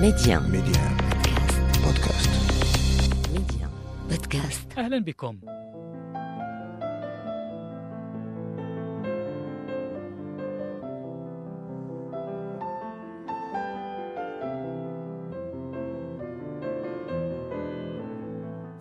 Medi1 Medi1 بودكاست Medi1 بودكاست أهلا بكم.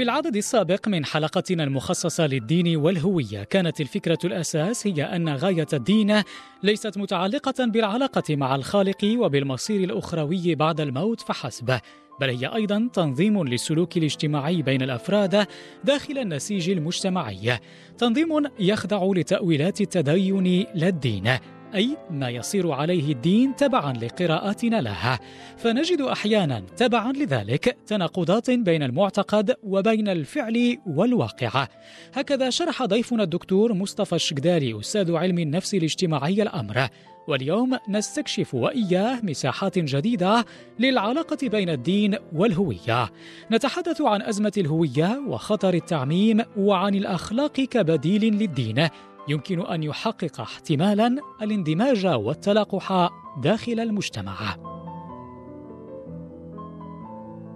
في العدد السابق من حلقتنا المخصصة للدين والهوية كانت الفكرة الأساس هي أن غاية الدين ليست متعلقة بالعلاقة مع الخالق وبالمصير الأخروي بعد الموت فحسب بل هي أيضا تنظيم للسلوك الاجتماعي بين الأفراد داخل النسيج المجتمعي تنظيم يخضع لتأويلات التدين لا الدين أي ما يصير عليه الدين تبعا لقراءاتنا لها. فنجد أحيانا تبعا لذلك تناقضات بين المعتقد وبين الفعل والواقع. هكذا شرح ضيفنا الدكتور مصطفى الشقداري أستاذ علم النفس الاجتماعي الأمر. واليوم نستكشف وإياه مساحات جديدة للعلاقة بين الدين والهوية. نتحدث عن أزمة الهوية وخطر التعميم وعن الأخلاق كبديل للدين. يمكن أن يحقق احتمالا الاندماج والتلاقح داخل المجتمع.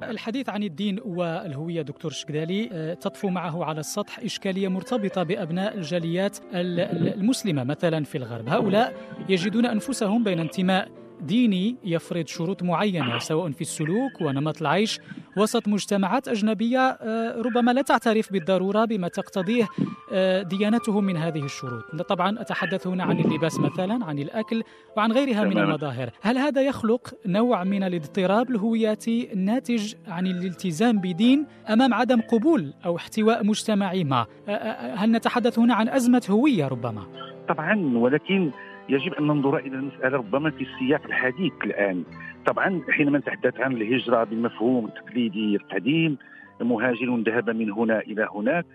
الحديث عن الدين والهوية دكتور شكدالي آه، تطفو معه على السطح إشكالية مرتبطة بأبناء الجاليات المسلمة مثلا في الغرب، هؤلاء يجدون أنفسهم بين انتماء ديني يفرض شروط معينة سواء في السلوك ونمط العيش وسط مجتمعات أجنبية آه، ربما لا تعترف بالضرورة بما تقتضيه آه، ديانتهم من هذه الشروط. طبعا أتحدث هنا عن اللباس مثلا عن الأكل وعن غيرها من المظاهر. هل هذا يخلق نوع من الاضطراب الهوياتي الناتج عن الالتزام بدين أمام عدم قبول أو احتواء مجتمعي ما؟ آه، هل نتحدث هنا عن أزمة هوية ربما؟ طبعا ولكن يجب أن ننظر إلى المسألة ربما في السياق الحديث الآن. طبعا حينما نتحدث عن الهجرة بالمفهوم التقليدي القديم مهاجر ذهب من هنا إلى هناك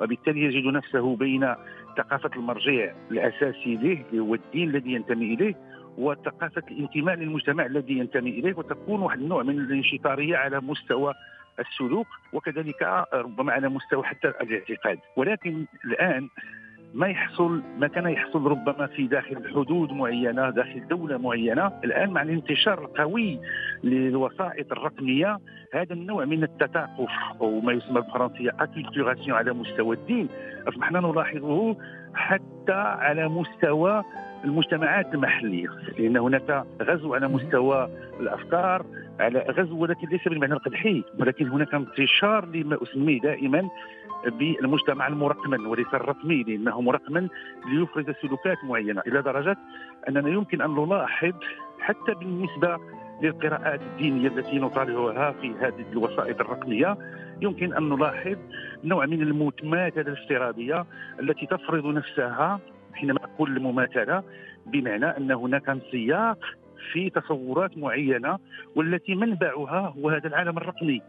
وبالتالي يجد نفسه بين ثقافة المرجع الأساسي له هو الدين الذي ينتمي إليه وثقافة الانتماء للمجتمع الذي ينتمي إليه وتكون واحد النوع من الانشطارية على مستوى السلوك وكذلك ربما على مستوى حتى الاعتقاد. ولكن الآن ما يحصل ما كان يحصل ربما في داخل حدود معينة داخل دولة معينة. الآن مع الانتشار القوي للوسائط الرقمية هذا النوع من التثاقف أو ما يسمى بالفرنسية اكولتوراسيون على مستوى الدين. أصبحنا نلاحظه حتى على مستوى المجتمعات المحلية. لأن هناك غزو على مستوى الأفكار على غزو ولكن ليس بالمعنى القدحي. ولكن هناك انتشار لما أسميه دائما بالمجتمع المرقمن وليس الرقمي لأنه مرقمن ليفرز سلوكات معينة. إلى درجة أننا يمكن أن نلاحظ حتى بالنسبة للقراءات الدينية التي نطالعها في هذه الوسائط الرقمية يمكن أن نلاحظ نوع من المتماثله الافتراضية التي تفرض نفسها حينما أقول المماثلة بمعنى أن هناك انسياق في تصورات معينة والتي منبعها هو هذا العالم الرقمي.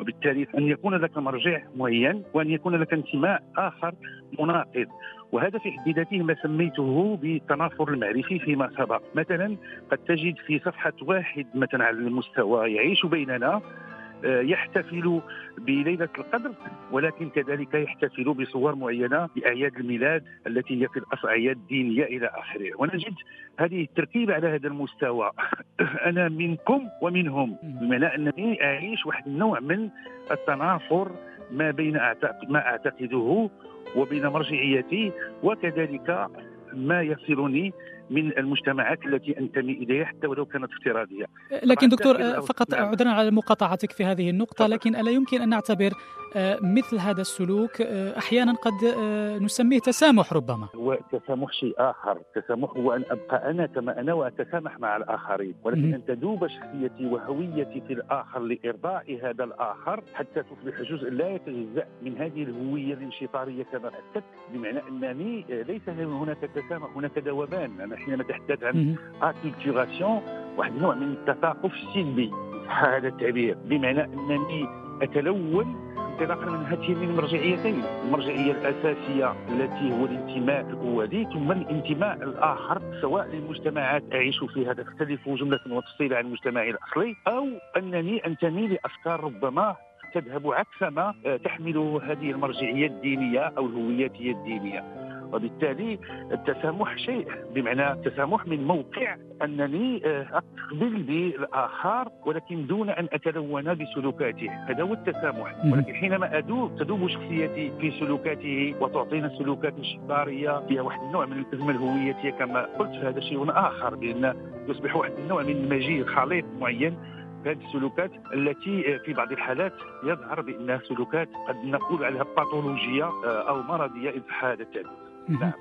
وبالتالي أن يكون لك مرجع معين وأن يكون لك انتماء آخر مناقض. وهذا في حد ذاته ما سميته بالتنافر المعرفي فيما سبق. مثلا قد تجد في صفحة واحد مثلا على المستوى يعيش بيننا يحتفل بليلة القدر ولكن كذلك يحتفل بصور معينة بأعياد الميلاد التي هي في الأصل أعياد دينية إلى آخره. ونجد هذه التركيبة على هذا المستوى. أنا منكم ومنهم بمعنى أنني أعيش واحد النوع من التنافر ما بين ما أعتقده وبين مرجعيتي وكذلك ما يصلني من المجتمعات التي أنتمي إليها حتى ولو كانت افتراضية. لكن دكتور فقط نعم. عذرا على مقاطعتك في هذه النقطة لكن ألا يمكن أن نعتبر آه، مثل هذا السلوك آه، أحيانا قد آه، نسميه تسامح ربما. هو تسامح شيء آخر، التسامح هو أن أبقى أنا كما أنا وأتسامح مع الآخرين، ولكن أن تذوب شخصيتي وهويتي في الآخر لإرضاء هذا الآخر حتى تصبح جزء لا يتجزأ من هذه الهوية الانشطارية كما أكدت بمعنى أنني ليس هناك تسامح هناك ذوبان، أنا حينما تحدث عن اكولتوراسيون واحد النوع من التثاقف السلبي هذا التعبير بمعنى أنني أتلون انطلاقا من هاتين المرجعيتين. المرجعية الأساسية التي هو الانتماء القوادي ثم الانتماء الآخر سواء للمجتمعات أعيش فيها تختلف جملة وتفصيلا عن مجتمعي الأصلي أو أنني أنتمي لأفكار ربما تذهب عكس ما تحمله هذه المرجعية الدينية أو الهوياتيه الدينية. وبالتالي التسامح شيء بمعنى التسامح من موقع أنني آه، نقبل بالآخر ولكن دون أن أتلون بسلوكاته. هذا هو التسامح. ولكن حينما ادوب تدوب شخصيتي في سلوكاته وتعطينا سلوكات جباريه فيها واحد النوع من الأزمة الهويتيه كما قلت هذا شيء آخر بأن يصبح واحد النوع من المجيء خليط معين. هذه السلوكات التي في بعض الحالات يظهر بانها سلوكات قد نقول عليها باثولوجيه آه، أو مرضية اذا حال التعبير نعم.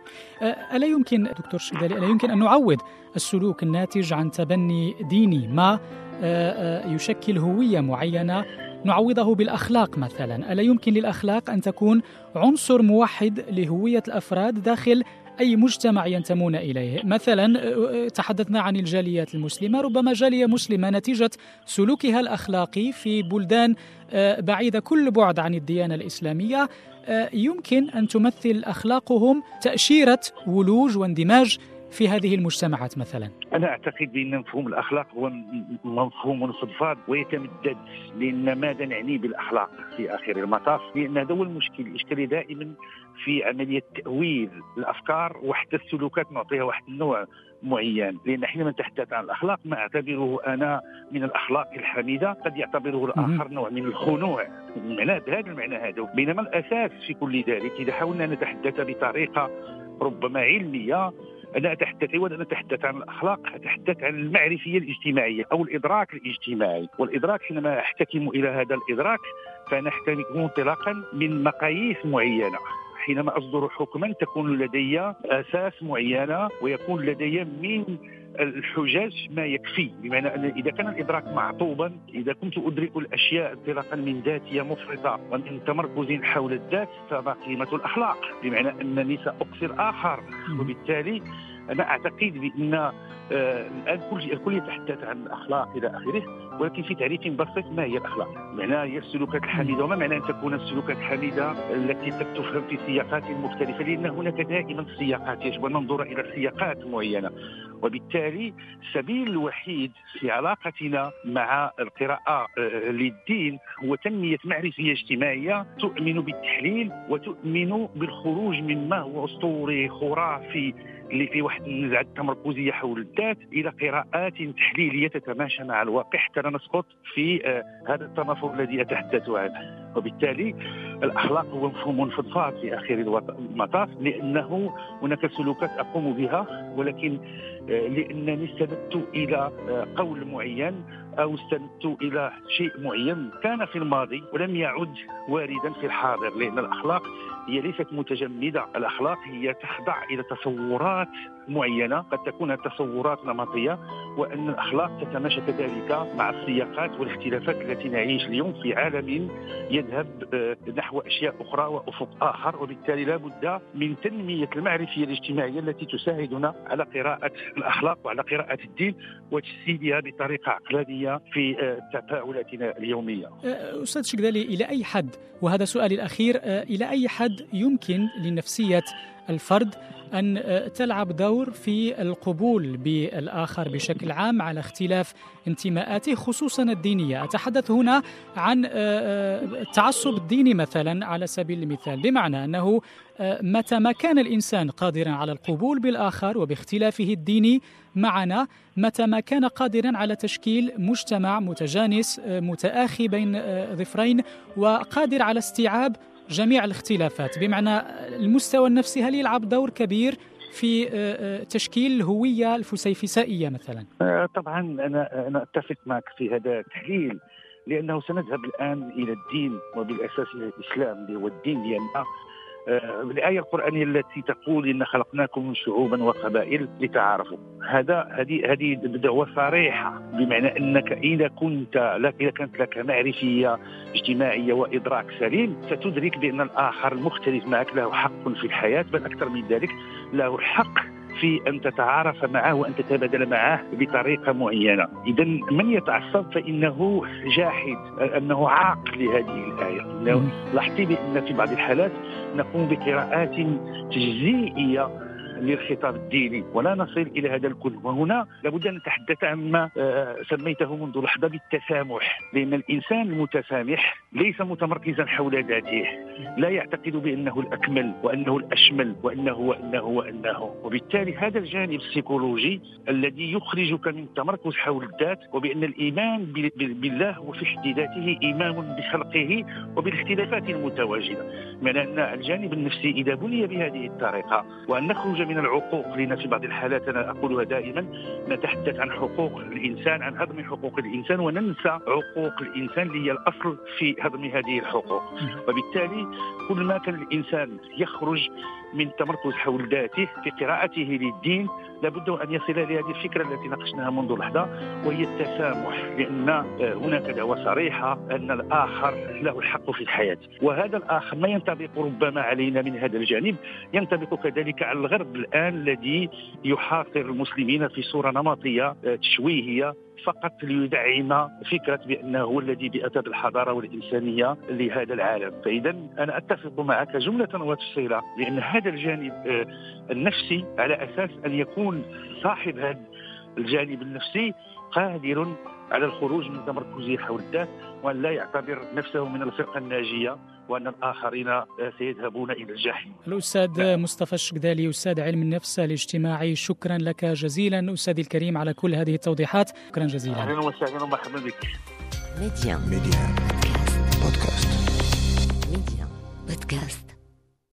آه، ألا يمكن دكتور شدالي ألا يمكن أن نعوض السلوك الناتج عن تبني ديني ما آه، يشكل هوية معينة نعوضه بالأخلاق مثلا؟ ألا يمكن للأخلاق أن تكون عنصر موحد لهوية الأفراد داخل أي مجتمع ينتمون إليه؟ مثلا تحدثنا عن الجاليات المسلمة ربما جالية مسلمة نتيجة سلوكها الأخلاقي في بلدان بعيدة كل بعد عن الديانة الإسلامية يمكن أن تمثل أخلاقهم تأشيرة ولوج واندماج في هذه المجتمعات مثلا؟ أنا أعتقد بأن مفهوم الأخلاق هو مفهوم فضفاض ويتمدد لأن ماذا نعني بالأخلاق في آخر المطاف؟ لأن هذا هو المشكل، الاشكاليه دائما في عملية تأويل الأفكار وحتى السلوكات نعطيها واحد النوع معين. لأن حينما نتحدث عن الأخلاق ما أعتبره أنا من الأخلاق الحميدة قد يعتبره الآخر نوع من الخنوع. المعنى هذا المعنى هذا. بينما الأساس في كل ذلك إذا حاولنا نتحدث بطريقة ربما علمية أنا اتحدث وأنا أتحدث عن الأخلاق أتحدث عن المعرفية الاجتماعية أو الإدراك الاجتماعي. والإدراك حينما أحتكم إلى هذا الإدراك فانا احتكم انطلاقا من مقاييس معينة. حينما أصدر حكما تكون لدي أساس معينة ويكون لدي من الحجاج ما يكفي بمعنى أن إذا كان الإدراك معطوبا إذا كنت أدرك الأشياء انطلاقا من ذاتيه مفرطة ومن تمركز حول الذات فما قيمة الأخلاق بمعنى أنني سأقصر آخر. وبالتالي أنا أعتقد بأن آه الان كل الكل يتحدث عن الأخلاق إلى آخره ولكن في تعريف بسيط ما هي الأخلاق؟ معناها هي السلوكات الحميدة وما معنى أن تكون السلوكات الحميدة التي تفهم في سياقات مختلفة لأن هناك دائما سياقات يجب أن ننظر إلى سياقات معينة وبالتالي السبيل الوحيد في علاقتنا مع القراءة آه، للدين هو تنمية معرفية اجتماعية تؤمن بالتحليل وتؤمن بالخروج مما هو أسطوري خرافي اللي في واحد النزعه التمركزيه حول الذات إلى قراءات تحليلية تتماشى مع الواقع. حتى لا نسقط في آه، هذا التنافر الذي أتحدث عنه. وبالتالي الأخلاق هو مفهوم فضفاض في آخر المطاف لأنه هناك سلوكات أقوم بها ولكن آه، لأنني استندت إلى آه، قول معين أو استندت إلى شيء معين كان في الماضي ولم يعد واردا في الحاضر لأن الأخلاق هي ليست متجمدة، الأخلاق هي تخضع إلى تصورات معينة قد تكون تصورات نمطية وأن الأخلاق تتماشى كذلك مع السياقات والاختلافات التي نعيش اليوم في عالم يذهب آه، نحو أشياء أخرى وأفق آخر وبالتالي لا بد من تنمية المعرفية الاجتماعية التي تساعدنا على قراءة الأخلاق وعلى قراءة الدين وتجسيدها بطريقة عقلانية في آه، تفاعلاتنا اليومية. آه، أستاذ شكدالي إلى أي حد وهذا سؤالي الأخير إلى أي حد يمكن لنفسية الفرد أن تلعب دور في القبول بالآخر بشكل عام على اختلاف انتماءاته خصوصا الدينية، أتحدث هنا عن التعصب الديني مثلا على سبيل المثال، بمعنى أنه متى ما كان الإنسان قادرا على القبول بالآخر وباختلافه الديني معنا، متى ما كان قادرا على تشكيل مجتمع متجانس متآخي بين ظفرين وقادر على استيعاب جميع الاختلافات بمعنى المستوى النفسي هل يلعب دور كبير في آه، آه، تشكيل الهوية الفسيفسائية مثلا؟ آه، طبعا أنا أنا أتفق معك في هذا التحليل لأنه سنذهب الآن إلى الدين وبالأساس إلى الإسلام اللي هو الدين آه، الآية القرآنية التي تقول إن خلقناكم شعوبا وقبائل لتعارفوا. هذا هذه هذه دعوة صريحة بمعنى أنك إذا كنت لك إذا كانت لك معرفية اجتماعية وإدراك سليم ستدرك بأن الآخر المختلف معك له حق في الحياة بل أكثر من ذلك له حق في أن تتعارف معه وأن تتبادل معه بطريقة معينة، اذا من يتعصب فإنه جاحد أنه عاق لهذه الآية، لاحظي بأن في بعض الحالات نقوم بقراءات تجزيئيه للخطاب الديني. ولا نصل إلى هذا الكل. وهنا لابد أن نتحدث عما آه، سميته منذ لحظة بالتسامح. لأن الإنسان المتسامح ليس متمركزا حول ذاته. لا يعتقد بأنه الأكمل وأنه الأشمل وأنه وأنه وأنه. وبالتالي هذا الجانب السيكولوجي الذي يخرجك من التمركز حول الذات وبأن الإيمان بالله وفي حد ذاته إيمان بخلقه وبالاختلافات المتواجدة. من أن الجانب النفسي إذا بني بهذه الطريقة وأن نخرج من العقوق لأن في بعض الحالات. أنا أقولها دائما نتحدث عن حقوق الإنسان عن هضم حقوق الإنسان وننسى عقوق الإنسان اللي هي الأصل في هضم هذه الحقوق. وبالتالي كل ما كان الإنسان يخرج من التمركز حول ذاته في قراءته للدين لابد أن يصل لهذه الفكرة التي ناقشناها منذ لحظة وهي التسامح لأن هناك دعوة صريحة أن الآخر له الحق في الحياة. وهذا الآخر ما ينطبق ربما علينا من هذا الجانب ينطبق كذلك على الغرب. الآن الذي يحاصر المسلمين في صورة نمطية تشويهية فقط ليدعم فكرة بأنه هو الذي باتت الحضارة والإنسانية لهذا العالم، فاذا أنا أتفق معك جملة وتفصيلا بان هذا الجانب آه، النفسي على أساس أن يكون صاحب هذا الجانب النفسي قادر على الخروج من تمركزه حول الذات وأن لا يعتبر نفسه من الفرقة الناجية وأن الآخرين آه، سيذهبون إلى الجحيم. الأستاذ نعم. مصطفى الشقدالي أستاذ علم النفس الاجتماعي شكرا لك جزيلا أستاذي الكريم على كل هذه التوضيحات شكرا جزيلا. أهلا وسهلا ومرحبا بك. ميديا ميديا. بودكاست. ميديا بودكاست.